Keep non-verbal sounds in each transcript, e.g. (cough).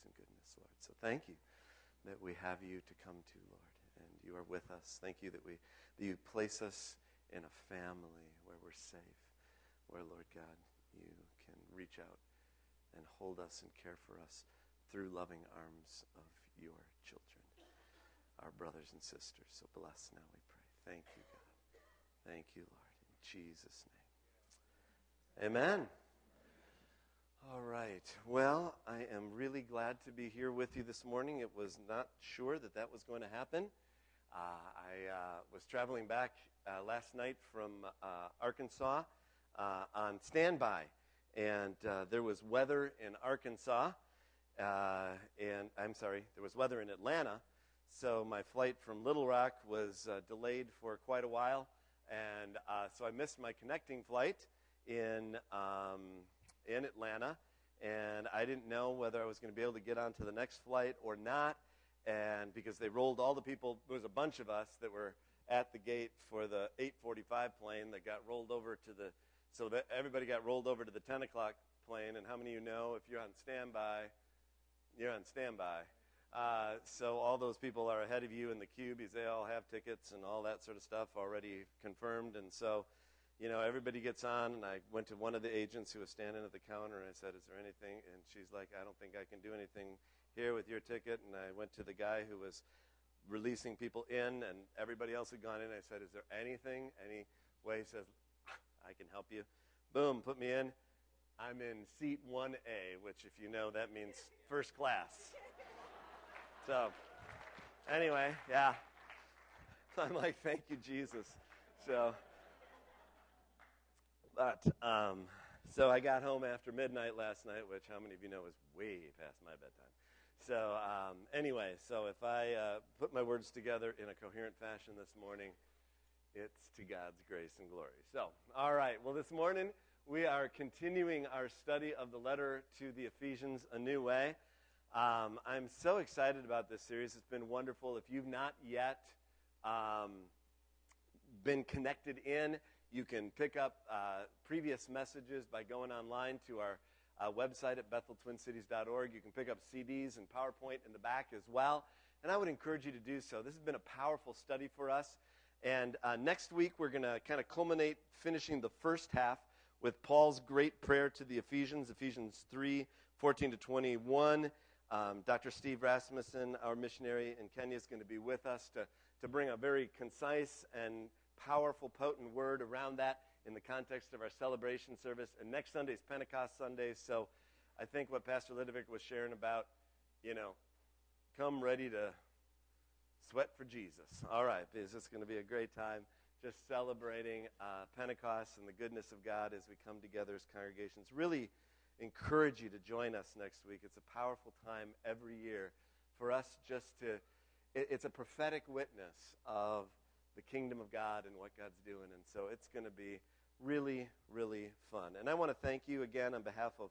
grace and goodness, Lord. So thank you that we have you to come to, Lord, and you are with us. Thank you that, we, that you place us in a family where we're safe, where, Lord God, you can reach out and hold us and care for us through loving arms of your children, our brothers and sisters. So bless now, we pray. Thank you, God. Thank you, Lord. In Jesus' name. Amen. All right. Well, I am really glad to be here with you this morning. It was not sure that that was going to happen. Uh, I uh, was traveling back uh, last night from uh, Arkansas uh, on standby, and uh, there was weather in Arkansas, and I'm sorry, there was weather in Atlanta. So my flight from Little Rock was delayed for quite a while, and so I missed my connecting flight in. Um, in Atlanta, and I didn't know whether I was going to be able to get onto the next flight or not. And because they rolled all the people, there was a bunch of us that were at the gate for the 8:45 plane that got rolled over to the, so that everybody got rolled over to the 10 o'clock plane. And how many of you know if you're on standby, you're on standby. Uh, so all those people are ahead of you in the queue because they all have tickets and all that sort of stuff already confirmed. And so you know, everybody gets on, and I went to one of the agents who was standing at the counter, and I said, Is there anything? And she's like, I don't think I can do anything here with your ticket. And I went to the guy who was releasing people in, and everybody else had gone in. I said, Is there anything, any way? He says, ah, I can help you. Boom, put me in. I'm in seat 1A, which, if you know, that means first class. So, anyway, yeah. (laughs) I'm like, Thank you, Jesus. So, but um, so I got home after midnight last night, which how many of you know is way past my bedtime. So um, anyway, so if I uh, put my words together in a coherent fashion this morning, it's to God's grace and glory. So, all right. Well, this morning we are continuing our study of the letter to the Ephesians a new way. Um, I'm so excited about this series. It's been wonderful. If you've not yet um, been connected in, you can pick up uh, previous messages by going online to our uh, website at betheltwincities.org. You can pick up CDs and PowerPoint in the back as well. And I would encourage you to do so. This has been a powerful study for us. And uh, next week, we're going to kind of culminate finishing the first half with Paul's great prayer to the Ephesians, Ephesians 3 14 to 21. Um, Dr. Steve Rasmussen, our missionary in Kenya, is going to be with us to, to bring a very concise and powerful, potent word around that in the context of our celebration service. And next Sunday is Pentecost Sunday, so I think what Pastor Lidovic was sharing about, you know, come ready to sweat for Jesus. All right, because it's going to be a great time just celebrating uh, Pentecost and the goodness of God as we come together as congregations. Really encourage you to join us next week. It's a powerful time every year for us just to, it, it's a prophetic witness of the kingdom of God and what God's doing. And so it's going to be really, really fun. And I want to thank you again on behalf of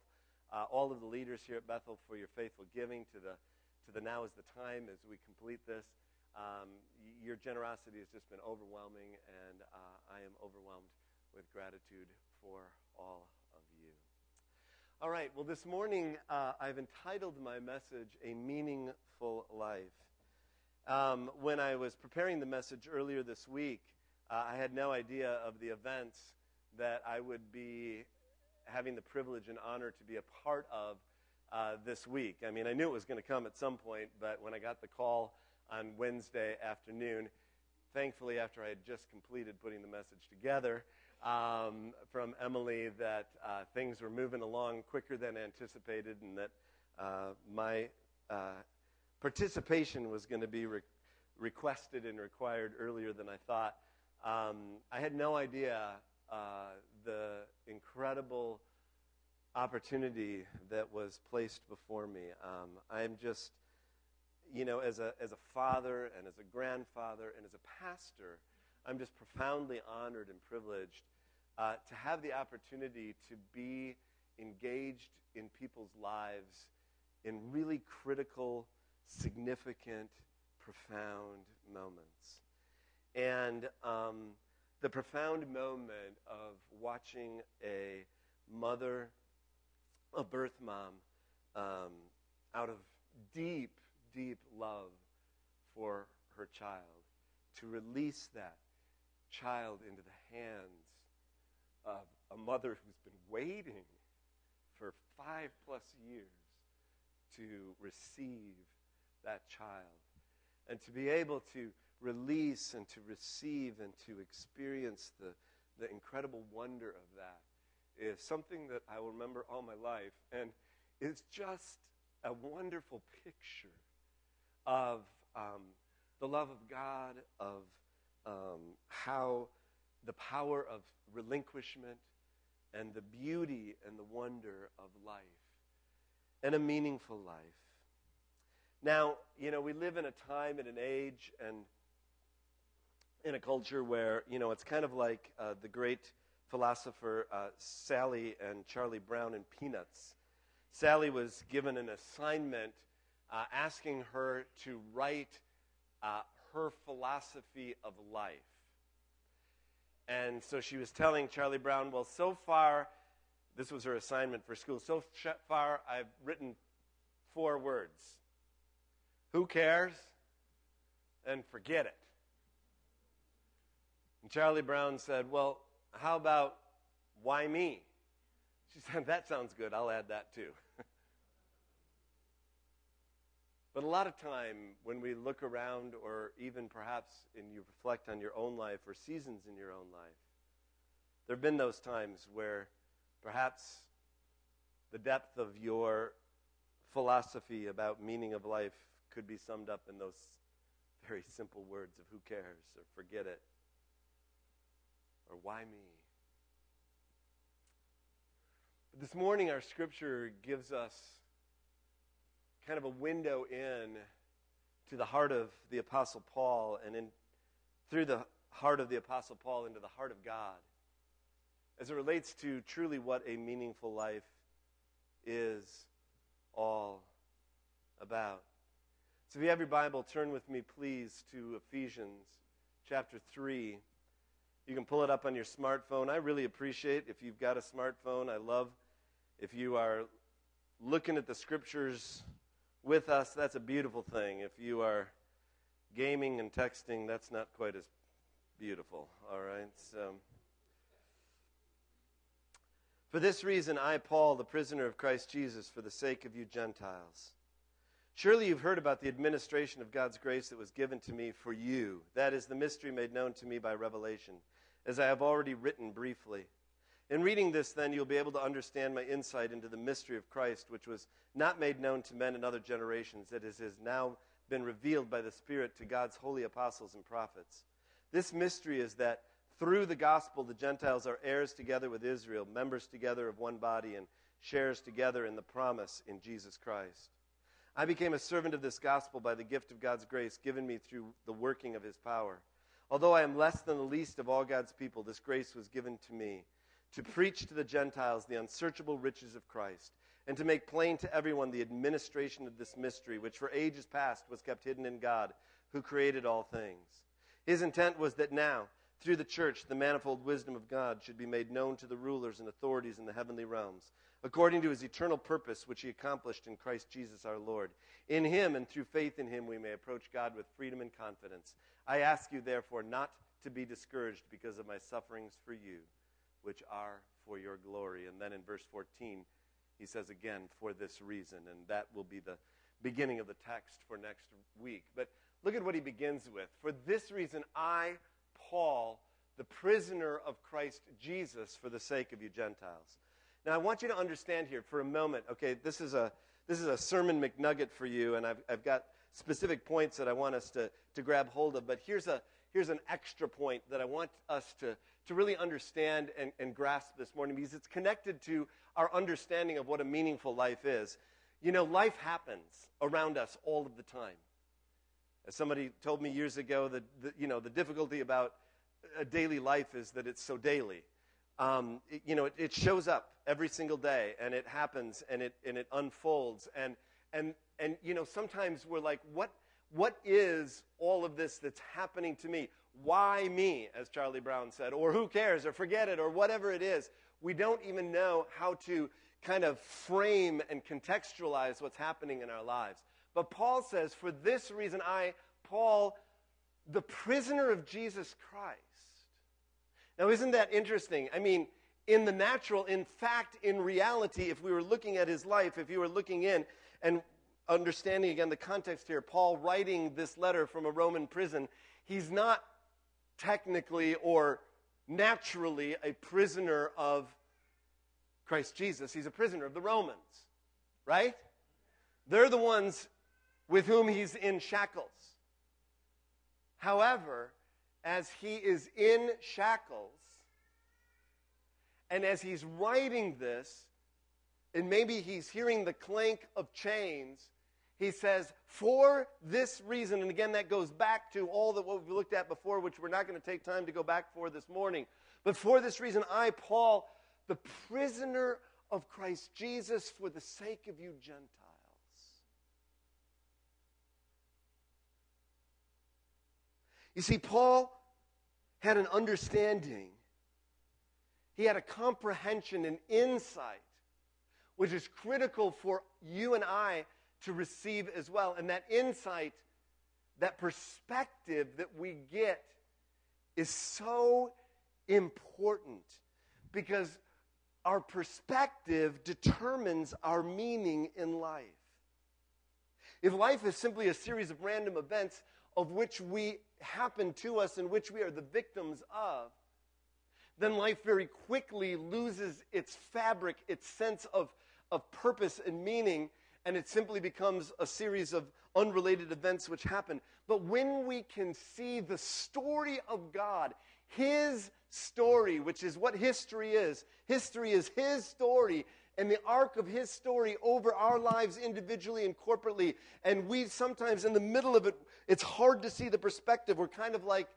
uh, all of the leaders here at Bethel for your faithful giving to the, to the Now is the Time as we complete this. Um, your generosity has just been overwhelming, and uh, I am overwhelmed with gratitude for all of you. All right, well, this morning uh, I've entitled my message A Meaningful Life. Um, when I was preparing the message earlier this week, uh, I had no idea of the events that I would be having the privilege and honor to be a part of uh, this week. I mean, I knew it was going to come at some point, but when I got the call on Wednesday afternoon, thankfully, after I had just completed putting the message together um, from Emily, that uh, things were moving along quicker than anticipated, and that uh, my uh, participation was going to be re- requested and required earlier than I thought. Um, I had no idea uh, the incredible opportunity that was placed before me. Um, I'm just, you know, as a, as a father and as a grandfather and as a pastor, I'm just profoundly honored and privileged uh, to have the opportunity to be engaged in people's lives in really critical significant, profound moments. And um, the profound moment of watching a mother, a birth mom, um, out of deep, deep love for her child, to release that child into the hands of a mother who's been waiting for five plus years to receive that child and to be able to release and to receive and to experience the, the incredible wonder of that is something that I will remember all my life. And it's just a wonderful picture of um, the love of God, of um, how the power of relinquishment and the beauty and the wonder of life and a meaningful life. Now, you know, we live in a time and an age and in a culture where, you know, it's kind of like uh, the great philosopher uh, Sally and Charlie Brown in Peanuts. Sally was given an assignment uh, asking her to write uh, her philosophy of life. And so she was telling Charlie Brown, well, so far, this was her assignment for school, so far I've written four words Who cares? And forget it. And Charlie Brown said, well, how about why me? She (laughs) said, that sounds good. I'll add that too. (laughs) But a lot of time when we look around, or even perhaps and you reflect on your own life or seasons in your own life, there have been those times where perhaps the depth of your philosophy about meaning of life could be summed up in those (laughs) very simple words of who cares or forget it or why me. But this morning, our scripture gives us kind of a window in to the heart of the Apostle Paul and in, through the heart of the Apostle Paul into the heart of God as it relates to truly what a meaningful life is all about. So if you have your Bible, turn with me, please, to Ephesians chapter 3. You can pull it up on your smartphone. I really appreciate if you've got a smartphone. I love if you are looking at the scriptures with us, that's a beautiful thing. If you are gaming and texting, that's not quite as beautiful. All right? So, for this reason, I, Paul, the prisoner of Christ Jesus, for the sake of you Gentiles. Surely you've heard about the administration of God's grace that was given to me for you. That is the mystery made known to me by revelation, as I have already written briefly. In reading this, then, you'll be able to understand my insight into the mystery of Christ, which was not made known to men in other generations, that has now been revealed by the Spirit to God's holy apostles and prophets. This mystery is that through the gospel, the Gentiles are heirs together with Israel, members together of one body, and shares together in the promise in Jesus Christ. I became a servant of this gospel by the gift of God's grace given me through the working of his power. Although I am less than the least of all God's people, this grace was given to me to preach to the Gentiles the unsearchable riches of Christ, and to make plain to everyone the administration of this mystery, which for ages past was kept hidden in God, who created all things. His intent was that now, through the church, the manifold wisdom of God should be made known to the rulers and authorities in the heavenly realms, according to his eternal purpose, which he accomplished in Christ Jesus our Lord. In him and through faith in him, we may approach God with freedom and confidence. I ask you, therefore, not to be discouraged because of my sufferings for you which are for your glory. And then in verse 14, he says again, for this reason. And that will be the beginning of the text for next week. But look at what he begins with. For this reason, I, Paul, the prisoner of Christ Jesus, for the sake of you Gentiles. Now, I want you to understand here for a moment, okay, this is a, this is a sermon McNugget for you, and I've, I've got specific points that I want us to, to grab hold of. But here's, a, here's an extra point that I want us to, to really understand and, and grasp this morning because it's connected to our understanding of what a meaningful life is. You know, life happens around us all of the time. As somebody told me years ago, that the, you know, the difficulty about a daily life is that it's so daily. Um, it, you know, it, it, shows up every single day, and it happens, and it and it unfolds, and and and you know, sometimes we're like, what what is all of this that's happening to me? Why me, as Charlie Brown said, or who cares, or forget it, or whatever it is. We don't even know how to kind of frame and contextualize what's happening in our lives. But Paul says, For this reason, I, Paul, the prisoner of Jesus Christ. Now, isn't that interesting? I mean, in the natural, in fact, in reality, if we were looking at his life, if you were looking in and understanding again the context here, Paul writing this letter from a Roman prison, he's not technically or naturally a prisoner of Christ Jesus. He's a prisoner of the Romans, right? They're the ones with whom he's in shackles. However, as he is in shackles, and as he's writing this, and maybe he's hearing the clank of chains, he says, For this reason, and again, that goes back to all that what we've looked at before, which we're not going to take time to go back for this morning. But for this reason, I, Paul, the prisoner of Christ Jesus, for the sake of you Gentiles. You see, Paul had an understanding, he had a comprehension, an insight, which is critical for you and I to receive as well. And that insight, that perspective that we get, is so important because our perspective determines our meaning in life. If life is simply a series of random events of which we happen to us and which we are the victims of, then life very quickly loses its fabric, its sense of, of purpose and meaning, and it simply becomes a series of unrelated events which happen. But when we can see the story of God, His story, which is what history is, history is His story and the arc of His story over our lives individually and corporately. And we sometimes, in the middle of it, it's hard to see the perspective. We're kind of like,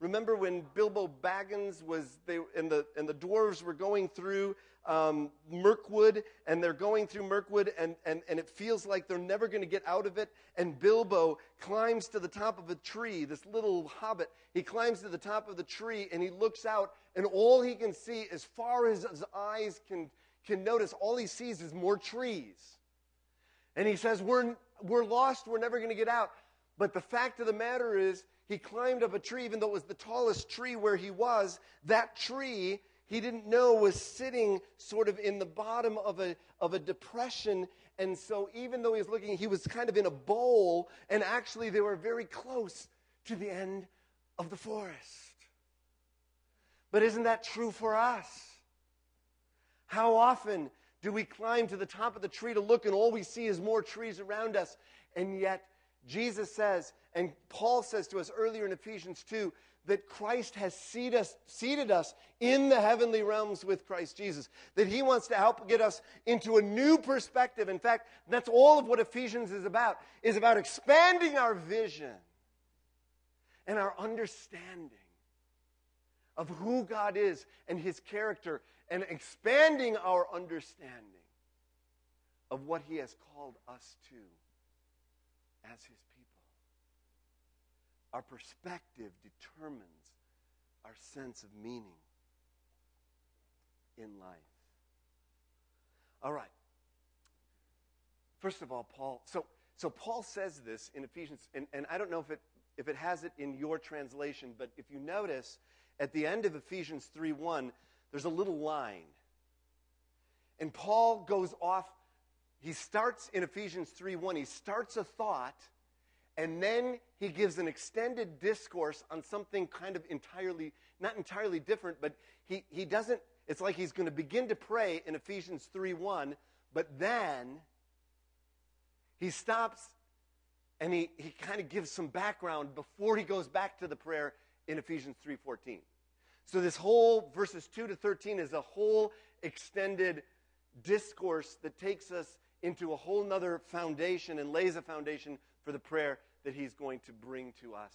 remember when Bilbo Baggins was, they, and, the, and the dwarves were going through um, Mirkwood, and they're going through Mirkwood, and, and, and it feels like they're never going to get out of it. And Bilbo climbs to the top of a tree, this little hobbit. He climbs to the top of the tree, and he looks out, and all he can see, as far as his eyes can, can notice, all he sees is more trees. And he says, We're, we're lost, we're never going to get out. But the fact of the matter is, he climbed up a tree, even though it was the tallest tree where he was. That tree he didn't know was sitting sort of in the bottom of a, of a depression. And so, even though he was looking, he was kind of in a bowl, and actually, they were very close to the end of the forest. But isn't that true for us? How often do we climb to the top of the tree to look, and all we see is more trees around us? And yet, Jesus says, and Paul says to us earlier in Ephesians 2, that Christ has seated us, seated us in the heavenly realms with Christ Jesus. That He wants to help get us into a new perspective. In fact, that's all of what Ephesians is about, is about expanding our vision and our understanding of who God is and His character and expanding our understanding of what He has called us to as His people. our perspective determines our sense of meaning in life. All right. First of all, Paul, so, so Paul says this in Ephesians, and, and I don't know if it, if it has it in your translation, but if you notice, at the end of Ephesians 3 1, there's a little line. And Paul goes off, he starts in Ephesians 3 1, he starts a thought and then he gives an extended discourse on something kind of entirely, not entirely different, but he, he doesn't, it's like he's going to begin to pray in Ephesians 3 1, but then he stops and he, he kind of gives some background before he goes back to the prayer in Ephesians 3:14. So this whole verses 2 to 13 is a whole extended discourse that takes us into a whole nother foundation and lays a foundation for the prayer that he's going to bring to us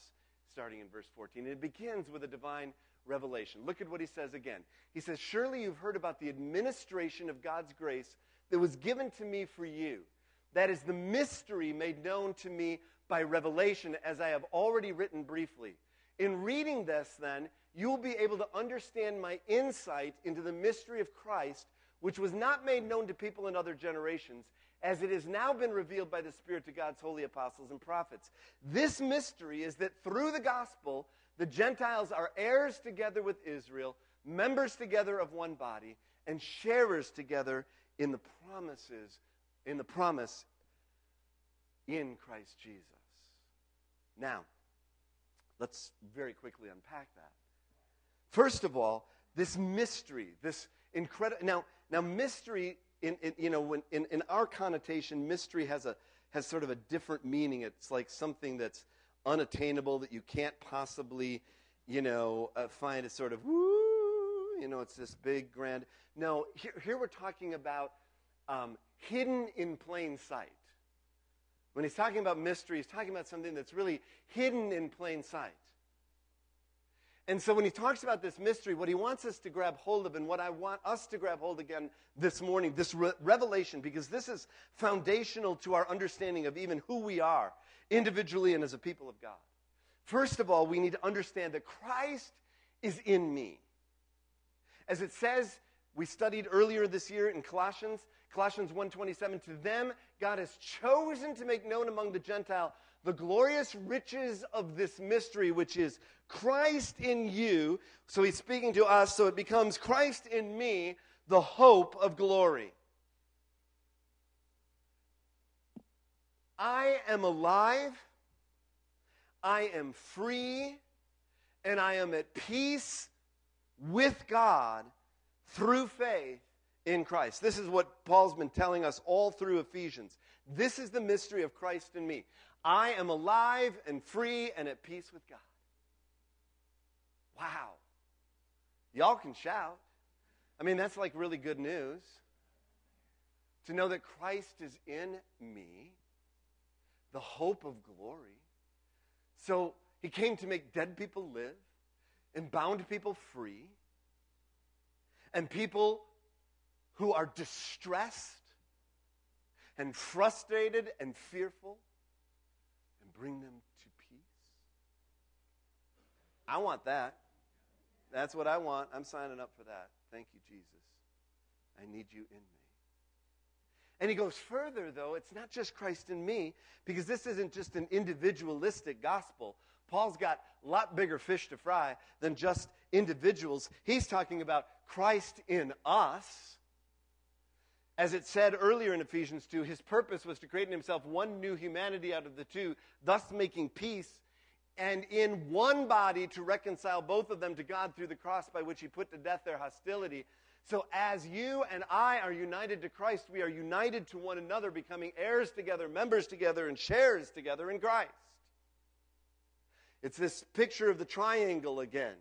starting in verse 14. And it begins with a divine revelation. Look at what he says again. He says, Surely you've heard about the administration of God's grace that was given to me for you. That is the mystery made known to me by revelation, as I have already written briefly. In reading this, then, you will be able to understand my insight into the mystery of Christ, which was not made known to people in other generations as it has now been revealed by the Spirit to God's holy apostles and prophets. This mystery is that through the gospel, the Gentiles are heirs together with Israel, members together of one body, and sharers together in the promises, in the promise in Christ Jesus. Now, let's very quickly unpack that. First of all, this mystery, this incredible. Now, now mystery, in, in you know, when, in, in our connotation, mystery has a has sort of a different meaning. It's like something that's unattainable that you can't possibly, you know, uh, find a sort of woo. You know, it's this big grand. No, here, here we're talking about um, hidden in plain sight. When he's talking about mystery, he's talking about something that's really hidden in plain sight. And so when he talks about this mystery, what he wants us to grab hold of, and what I want us to grab hold again this morning, this re- revelation, because this is foundational to our understanding of even who we are, individually and as a people of God. First of all, we need to understand that Christ is in me. As it says, we studied earlier this year in Colossians, Colossians 1:27, to them God has chosen to make known among the Gentile the glorious riches of this mystery, which is Christ in you. So he's speaking to us, so it becomes Christ in me, the hope of glory. I am alive, I am free, and I am at peace with God through faith in Christ. This is what Paul's been telling us all through Ephesians. This is the mystery of Christ in me. I am alive and free and at peace with God. Wow. Y'all can shout. I mean, that's like really good news. To know that Christ is in me, the hope of glory. So he came to make dead people live and bound people free, and people who are distressed and frustrated and fearful bring them to peace? I want that. That's what I want. I'm signing up for that. Thank you, Jesus. I need you in me. And he goes further, though. It's not just Christ in me, because this isn't just an individualistic gospel. Paul's got a lot bigger fish to fry than just individuals. He's talking about Christ in us as it said earlier in Ephesians 2, his purpose was to create in himself one new humanity out of the two, thus making peace, and in one body to reconcile both of them to God through the cross by which he put to death their hostility. So, as you and I are united to Christ, we are united to one another, becoming heirs together, members together, and sharers together in Christ. It's this picture of the triangle again.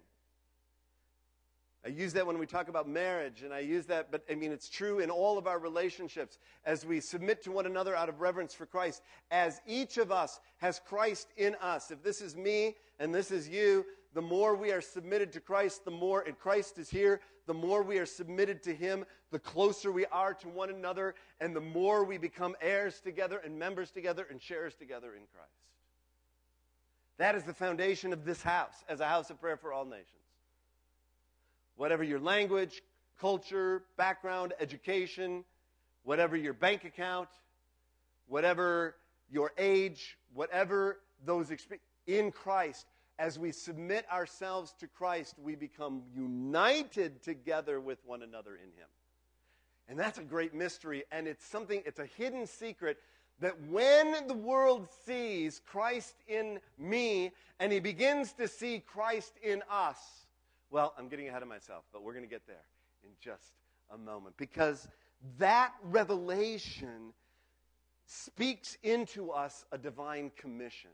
I use that when we talk about marriage, and I use that, but I mean, it's true in all of our relationships as we submit to one another out of reverence for Christ. As each of us has Christ in us. If this is me and this is you, the more we are submitted to Christ, the more, and Christ is here, the more we are submitted to Him, the closer we are to one another, and the more we become heirs together and members together and sharers together in Christ. That is the foundation of this house as a house of prayer for all nations whatever your language, culture, background, education, whatever your bank account, whatever your age, whatever those experiences, in Christ, as we submit ourselves to Christ, we become united together with one another in Him. And that's a great mystery, and it's something, it's a hidden secret that when the world sees Christ in me and he begins to see Christ in us, well, I'm getting ahead of myself, but we're going to get there in just a moment because that revelation speaks into us a divine commission.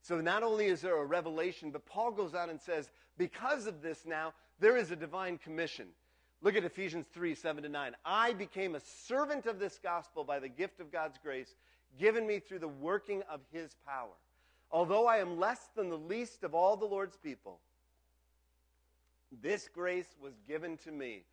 So not only is there a revelation, but Paul goes on and says, because of this now, there is a divine commission. Look at Ephesians 3 7 to 9. I became a servant of this gospel by the gift of God's grace given me through the working of his power. Although I am less than the least of all the Lord's people, this grace was given to me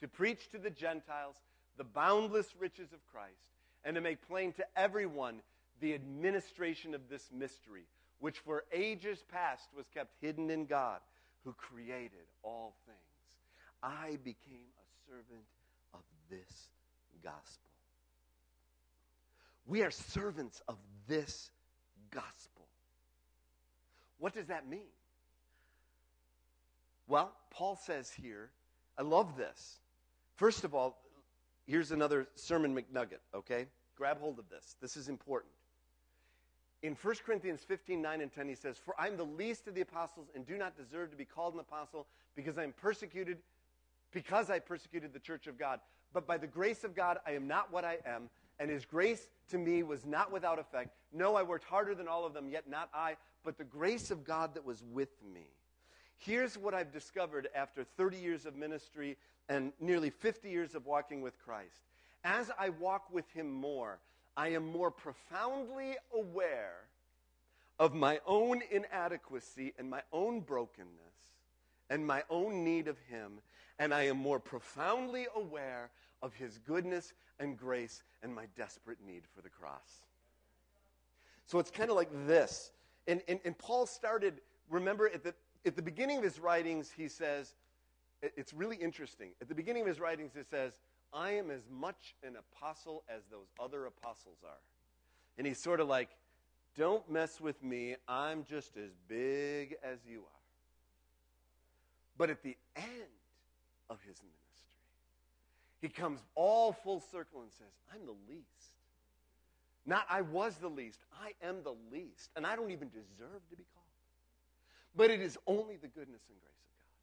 to preach to the Gentiles the boundless riches of Christ and to make plain to everyone the administration of this mystery, which for ages past was kept hidden in God, who created all things. I became a servant of this gospel. We are servants of this gospel. What does that mean? Well, Paul says here, I love this. First of all, here's another sermon McNugget, okay? Grab hold of this. This is important. In 1 Corinthians 15, 9 and 10, he says, For I'm the least of the apostles and do not deserve to be called an apostle because I am persecuted, because I persecuted the church of God. But by the grace of God, I am not what I am, and his grace to me was not without effect. No, I worked harder than all of them, yet not I, but the grace of God that was with me. Here's what I've discovered after 30 years of ministry and nearly 50 years of walking with Christ. As I walk with him more, I am more profoundly aware of my own inadequacy and my own brokenness and my own need of Him, and I am more profoundly aware of His goodness and grace and my desperate need for the cross. So it's kind of like this. And, and, and Paul started, remember, at the, at the beginning of his writings, he says, it's really interesting. At the beginning of his writings, it says, I am as much an apostle as those other apostles are. And he's sort of like, don't mess with me. I'm just as big as you are. But at the end of his ministry, he comes all full circle and says, I'm the least. Not I was the least, I am the least. And I don't even deserve to be called. But it is only the goodness and grace of God.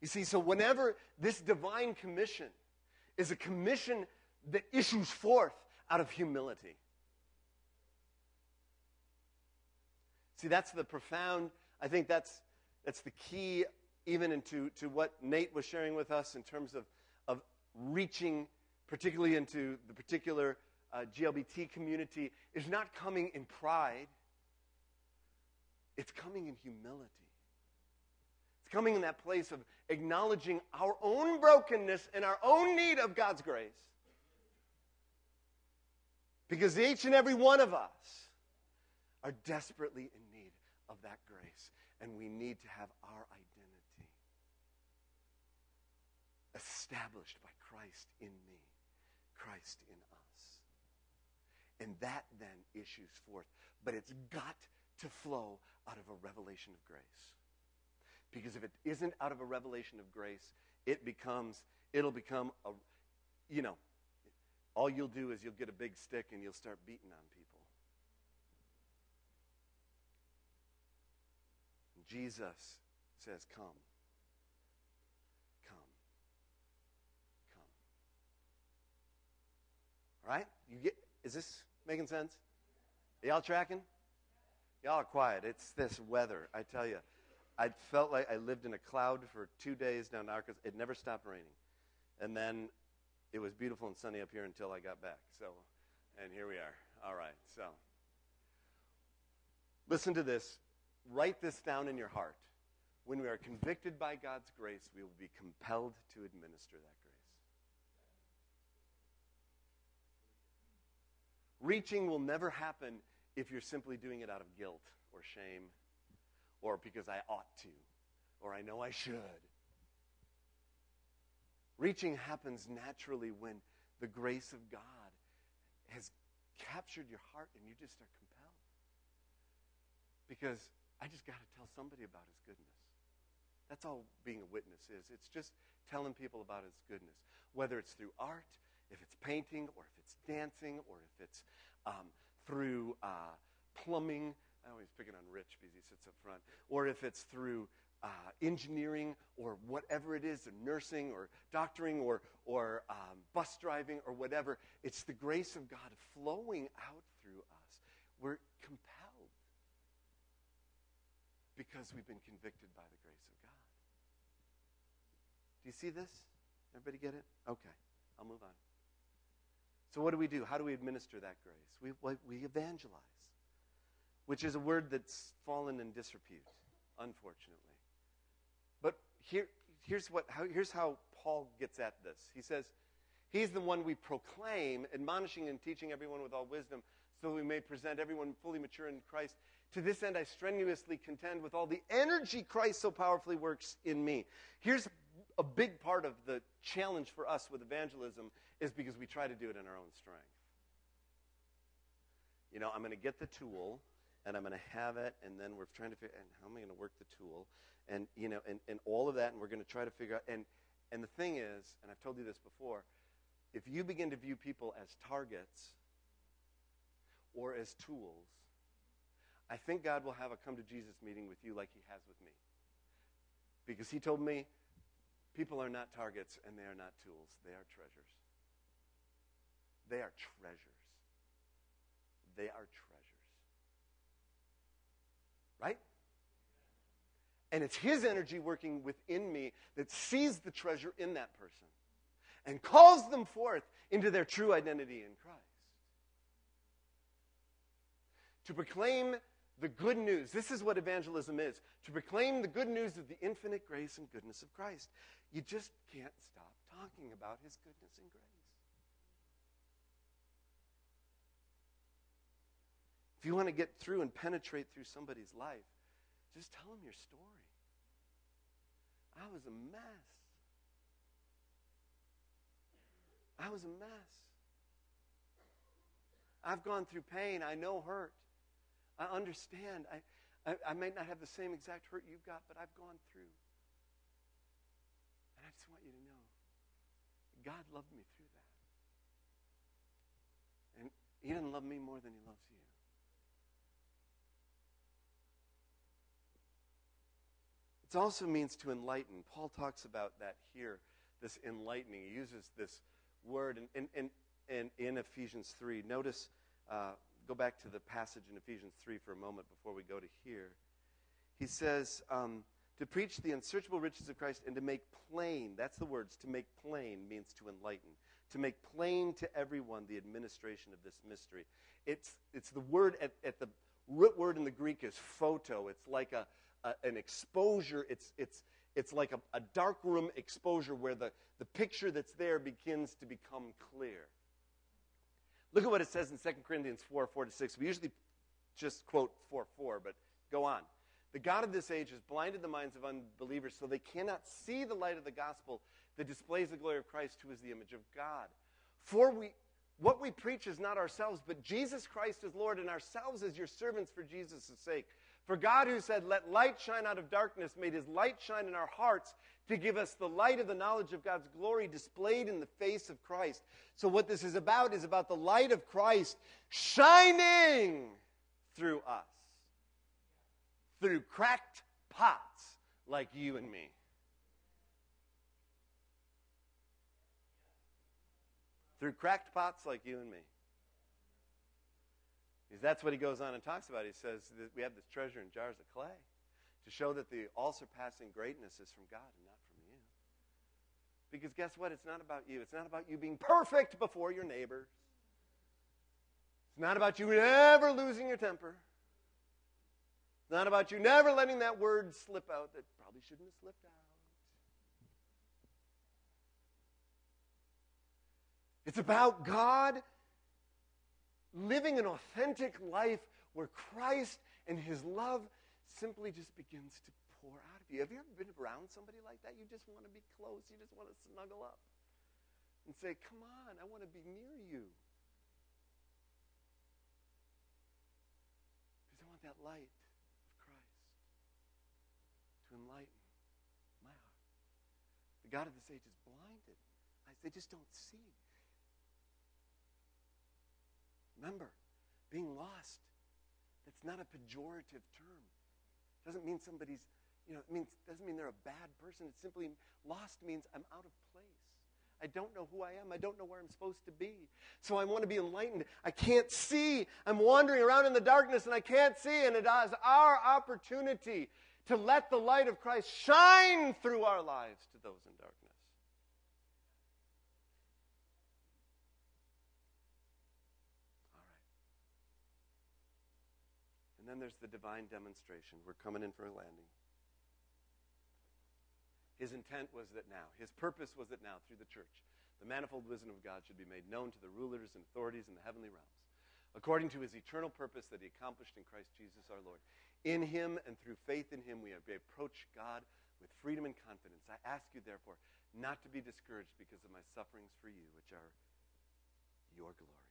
you see, so whenever this divine commission is a commission that issues forth out of humility. See, that's the profound, I think that's, that's the key even into to what Nate was sharing with us in terms of, of reaching particularly into the particular uh, GLBT community, is not coming in pride, it's coming in humility It's coming in that place of acknowledging our own brokenness and our own need of God's grace. Because each and every one of us are desperately in need of that grace. And we need to have our identity established by Christ in me, Christ in us. And that then issues forth. But it's got to flow out of a revelation of grace. Because if it isn't out of a revelation of grace, it becomes, it'll become a, you know, all you'll do is you'll get a big stick and you'll start beating on people. Jesus says, Come. Come. Come. All right? You get is this making sense? Are y'all tracking? Y'all are quiet. It's this weather, I tell you. I felt like I lived in a cloud for two days down Arkansas. It never stopped raining. And then it was beautiful and sunny up here until I got back. So, and here we are. All right. So, listen to this. Write this down in your heart. When we are convicted by God's grace, we will be compelled to administer that grace. Reaching will never happen if you're simply doing it out of guilt or shame or because I ought to, or I know I should. Reaching happens naturally when the grace of God has captured your heart and you just are compelled. Because I just got to tell somebody about his goodness. That's all being a witness is. It's just telling people about his goodness. Whether it's through art, if it's painting, or if it's dancing, or if it's um, through uh, plumbing, I always picking on Rich because he sits up front. Or if it's through uh, engineering or whatever it is, or nursing or doctoring or, or um, bus driving or whatever, it's the grace of God flowing out through us. We're compelled because we've been convicted by the grace of God. Do you see this? Everybody get it? Okay, I'll move on. So, what do we do? How do we administer that grace? We, we evangelize which is a word that's fallen in disrepute, unfortunately. But here, here's, what, how, here's how Paul gets at this. He says, He's the one we proclaim, admonishing and teaching everyone with all wisdom, so we may present everyone fully mature in Christ. To this end, I strenuously contend with all the energy Christ so powerfully works in me. Here's a big part of the challenge for us with evangelism is because we try to do it in our own strength. You know, I'm going to get the tool and I'm going to have it, and then we're trying to figure and how am I going to work the tool, and you know, and, and all of that, and we're going to try to figure out. And and the thing is, and I've told you this before, if you begin to view people as targets or as tools, I think God will have a come to Jesus meeting with you like He has with me, because He told me people are not targets and they are not tools; they are treasures. They are treasures. They are treasures. Right? And it's His energy working within me that sees the treasure in that person and calls them forth into their true identity in Christ. To proclaim the good news. This is what evangelism is to proclaim the good news of the infinite grace and goodness of Christ. You just can't stop talking about his goodness and grace. If you want to get through and penetrate through somebody's life, just tell them your story. I was a mess. I was a mess. I've gone through pain. I know hurt. I understand. I, I, I, might not have the same exact hurt you've got, but I've gone through. Want you to know God loved me through that. And He doesn't love me more than He loves you. It also means to enlighten. Paul talks about that here, this enlightening. He uses this word in, in, in, in Ephesians 3. Notice, uh, go back to the passage in Ephesians 3 for a moment before we go to here. He says, um, to preach the unsearchable riches of Christ and to make plain, that's the words, to make plain means to enlighten. To make plain to everyone the administration of this mystery. It's, it's the word at, at the root word in the Greek is photo. It's like a, a, an exposure. It's, it's, it's like a, a dark room exposure where the, the picture that's there begins to become clear. Look at what it says in 2 Corinthians 4 4 to 6. We usually just quote 4 4, but go on. The God of this age has blinded the minds of unbelievers so they cannot see the light of the gospel that displays the glory of Christ, who is the image of God. For we, what we preach is not ourselves, but Jesus Christ is Lord, and ourselves as your servants for Jesus' sake. For God, who said, Let light shine out of darkness, made his light shine in our hearts to give us the light of the knowledge of God's glory displayed in the face of Christ. So, what this is about is about the light of Christ shining through us, through cracked pots like you and me. Through cracked pots like you and me. Because that's what he goes on and talks about. He says that we have this treasure in jars of clay to show that the all surpassing greatness is from God and not from you. Because guess what? It's not about you. It's not about you being perfect before your neighbors. It's not about you never losing your temper. It's not about you never letting that word slip out that probably shouldn't have slipped out. It's about God living an authentic life where Christ and his love simply just begins to pour out of you. Have you ever been around somebody like that? You just want to be close, you just want to snuggle up and say, Come on, I want to be near you. Because I want that light enlighten my heart. The God of this age is blinded. They just don't see. Remember, being lost, that's not a pejorative term. It doesn't mean somebody's, you know, it means doesn't mean they're a bad person. It simply lost means I'm out of place. I don't know who I am. I don't know where I'm supposed to be. So I want to be enlightened. I can't see. I'm wandering around in the darkness and I can't see. And it is our opportunity to let the light of Christ shine through our lives to those in darkness. All right. And then there's the divine demonstration. We're coming in for a landing. His intent was that now, his purpose was that now, through the church, the manifold wisdom of God should be made known to the rulers and authorities in the heavenly realms, according to his eternal purpose that he accomplished in Christ Jesus our Lord. In him and through faith in him, we approach God with freedom and confidence. I ask you, therefore, not to be discouraged because of my sufferings for you, which are your glory.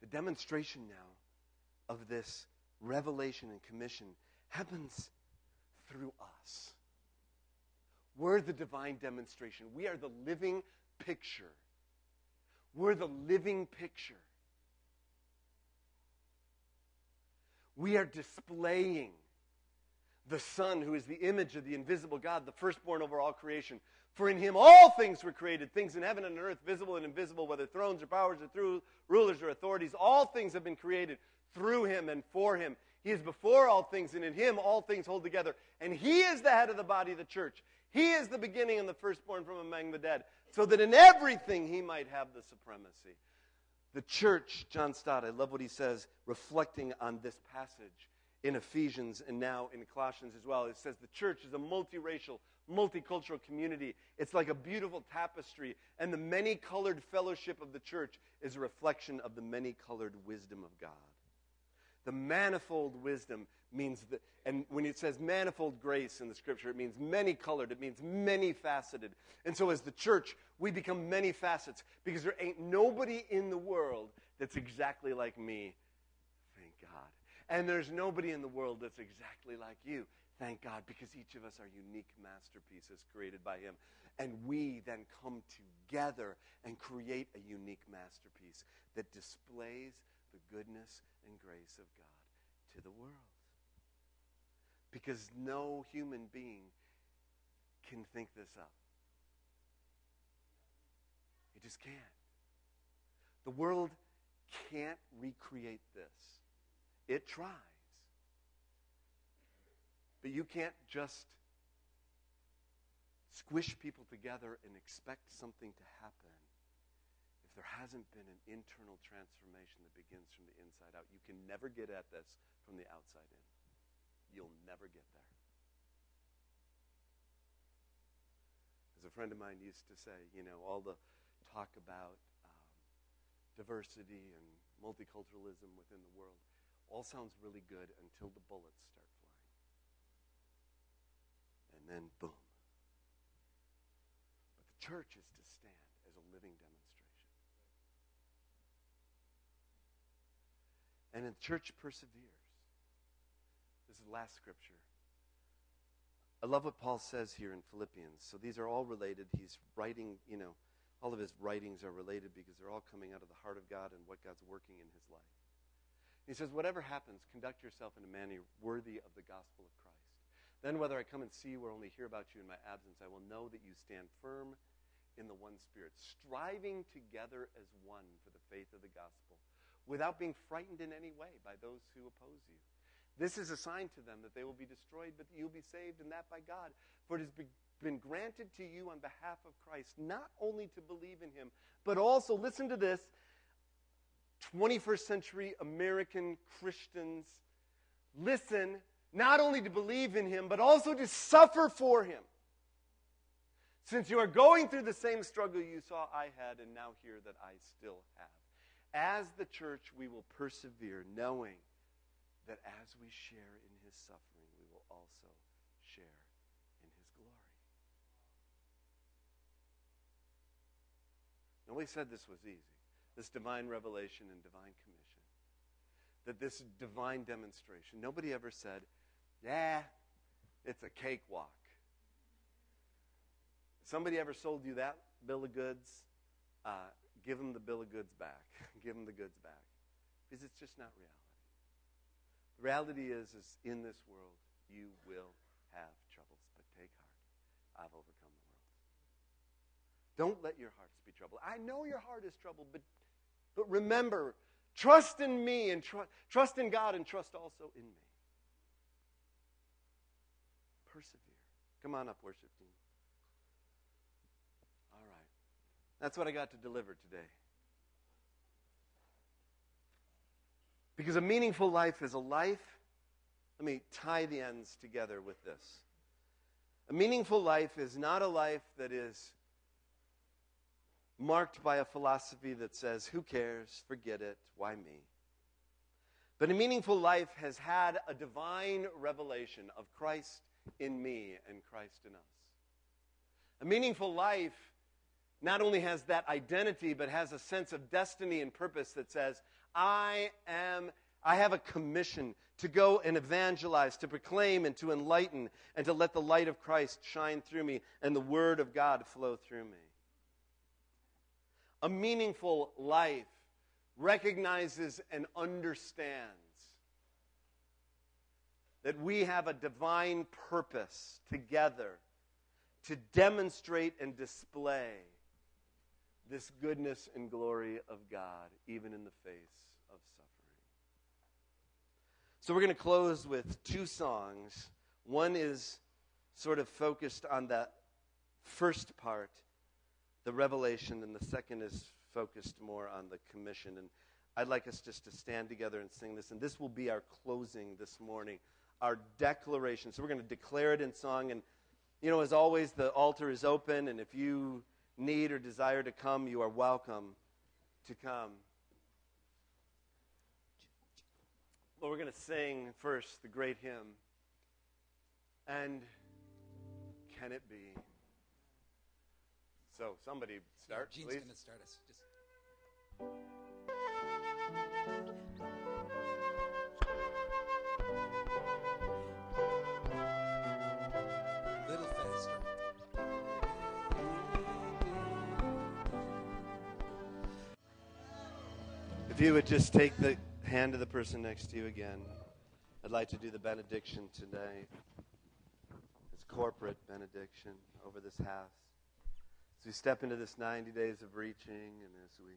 The demonstration now of this revelation and commission happens through us. We're the divine demonstration. We are the living picture. We're the living picture. We are displaying the Son, who is the image of the invisible God, the firstborn over all creation. For in him all things were created, things in heaven and on earth, visible and invisible, whether thrones or powers or through rulers or authorities. All things have been created through him and for him. He is before all things, and in him all things hold together. And he is the head of the body of the church. He is the beginning and the firstborn from among the dead, so that in everything he might have the supremacy. The church, John Stott, I love what he says, reflecting on this passage in Ephesians and now in Colossians as well. It says the church is a multiracial, multicultural community. It's like a beautiful tapestry, and the many colored fellowship of the church is a reflection of the many colored wisdom of God. The manifold wisdom means that, and when it says manifold grace in the scripture, it means many colored, it means many faceted. And so as the church, we become many facets because there ain't nobody in the world that's exactly like me Thank God. and there's nobody in the world that's exactly like you. Thank God, because each of us are unique masterpieces created by Him. And we then come together and create a unique masterpiece that displays the goodness and grace of God to the world. Because no human being can think this up. It just can't. The world can't recreate this. It tries. But you can't just squish people together and expect something to happen if there hasn't been an internal transformation that begins from the inside out. You can never get at this from the outside in. You'll never get there. As a friend of mine used to say, you know, all the talk about um, diversity and multiculturalism within the world all sounds really good until the bullets start flying. And then, boom. But the church is to stand as a living demonstration. And the church perseveres. This is the last scripture. I love what Paul says here in Philippians. So these are all related. He's writing, you know, all of his writings are related because they're all coming out of the heart of God and what God's working in his life. He says, Whatever happens, conduct yourself in a manner worthy of the gospel of Christ. Then, whether I come and see you or only hear about you in my absence, I will know that you stand firm in the one Spirit, striving together as one for the faith of the gospel, without being frightened in any way by those who oppose you. This is a sign to them that they will be destroyed, but that you'll be saved, and that by God. For it has been granted to you on behalf of Christ, not only to believe in him, but also, listen to this, 21st century American Christians listen not only to believe in him, but also to suffer for him. Since you are going through the same struggle you saw I had and now hear that I still have. As the church, we will persevere, knowing that as we share in his suffering, we will also share in his glory. Nobody said this was easy this divine revelation and divine commission. That this divine demonstration, nobody ever said, yeah, it's a cakewalk. Somebody ever sold you that bill of goods? Uh, give them the bill of goods back. (laughs) give them the goods back. Because it's just not reality. Reality is, is in this world, you will have troubles. But take heart. I've overcome the world. Don't let your hearts be troubled. I know your heart is troubled, but but remember, trust in me and tr- trust in God and trust also in me. Persevere. Come on up, worship team. All right. That's what I got to deliver today. Because a meaningful life is a life, let me tie the ends together with this. A meaningful life is not a life that is marked by a philosophy that says, who cares, forget it, why me? But a meaningful life has had a divine revelation of Christ in me and Christ in us. A meaningful life not only has that identity, but has a sense of destiny and purpose that says, I am I have a commission to go and evangelize, to proclaim and to enlighten, and to let the light of Christ shine through me and the word of God flow through me. A meaningful life recognizes and understands that we have a divine purpose together to demonstrate and display this goodness and glory of God, even in the face of suffering. So, we're going to close with two songs. One is sort of focused on that first part, the revelation, and the second is focused more on the commission. And I'd like us just to stand together and sing this. And this will be our closing this morning, our declaration. So, we're going to declare it in song. And, you know, as always, the altar is open. And if you need or desire to come, you are welcome to come. Well, we're going to sing first the great hymn. And can it be? So, somebody start, yeah, Gene's please. going to start us. Just... If you would just take the hand of the person next to you again, I'd like to do the benediction today. It's corporate benediction over this house. As we step into this 90 days of reaching and as we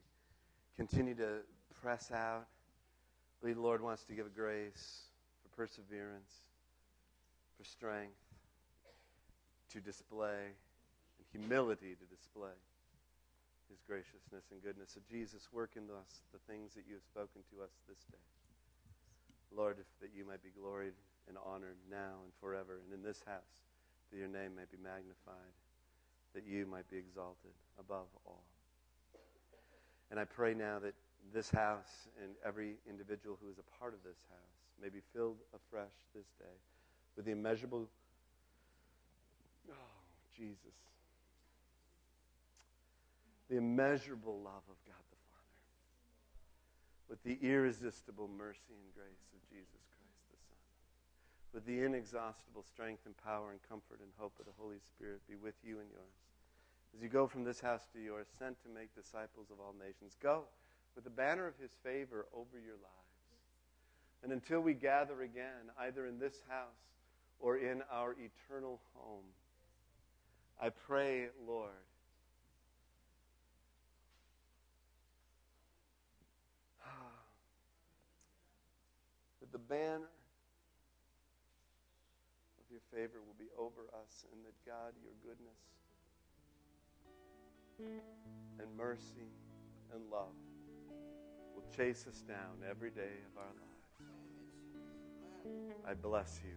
continue to press out, I believe the Lord wants to give a grace for perseverance, for strength, to display, and humility to display his graciousness and goodness. So, Jesus, work in us the things that you have spoken to us this day. Lord, that you might be gloried and honored now and forever, and in this house, that your name may be magnified, that you might be exalted above all. And I pray now that this house and every individual who is a part of this house may be filled afresh this day with the immeasurable, oh, Jesus the immeasurable love of God the Father, with the irresistible mercy and grace of Jesus Christ the Son, with the inexhaustible strength and power and comfort and hope of the Holy Spirit be with you and yours. As you go from this house to yours, sent to make disciples of all nations, go with the banner of his favor over your lives. And until we gather again, either in this house or in our eternal home, I pray, Lord, the banner of your favor will be over us, and that God, your goodness and mercy and love will chase us down every day of our lives. I bless you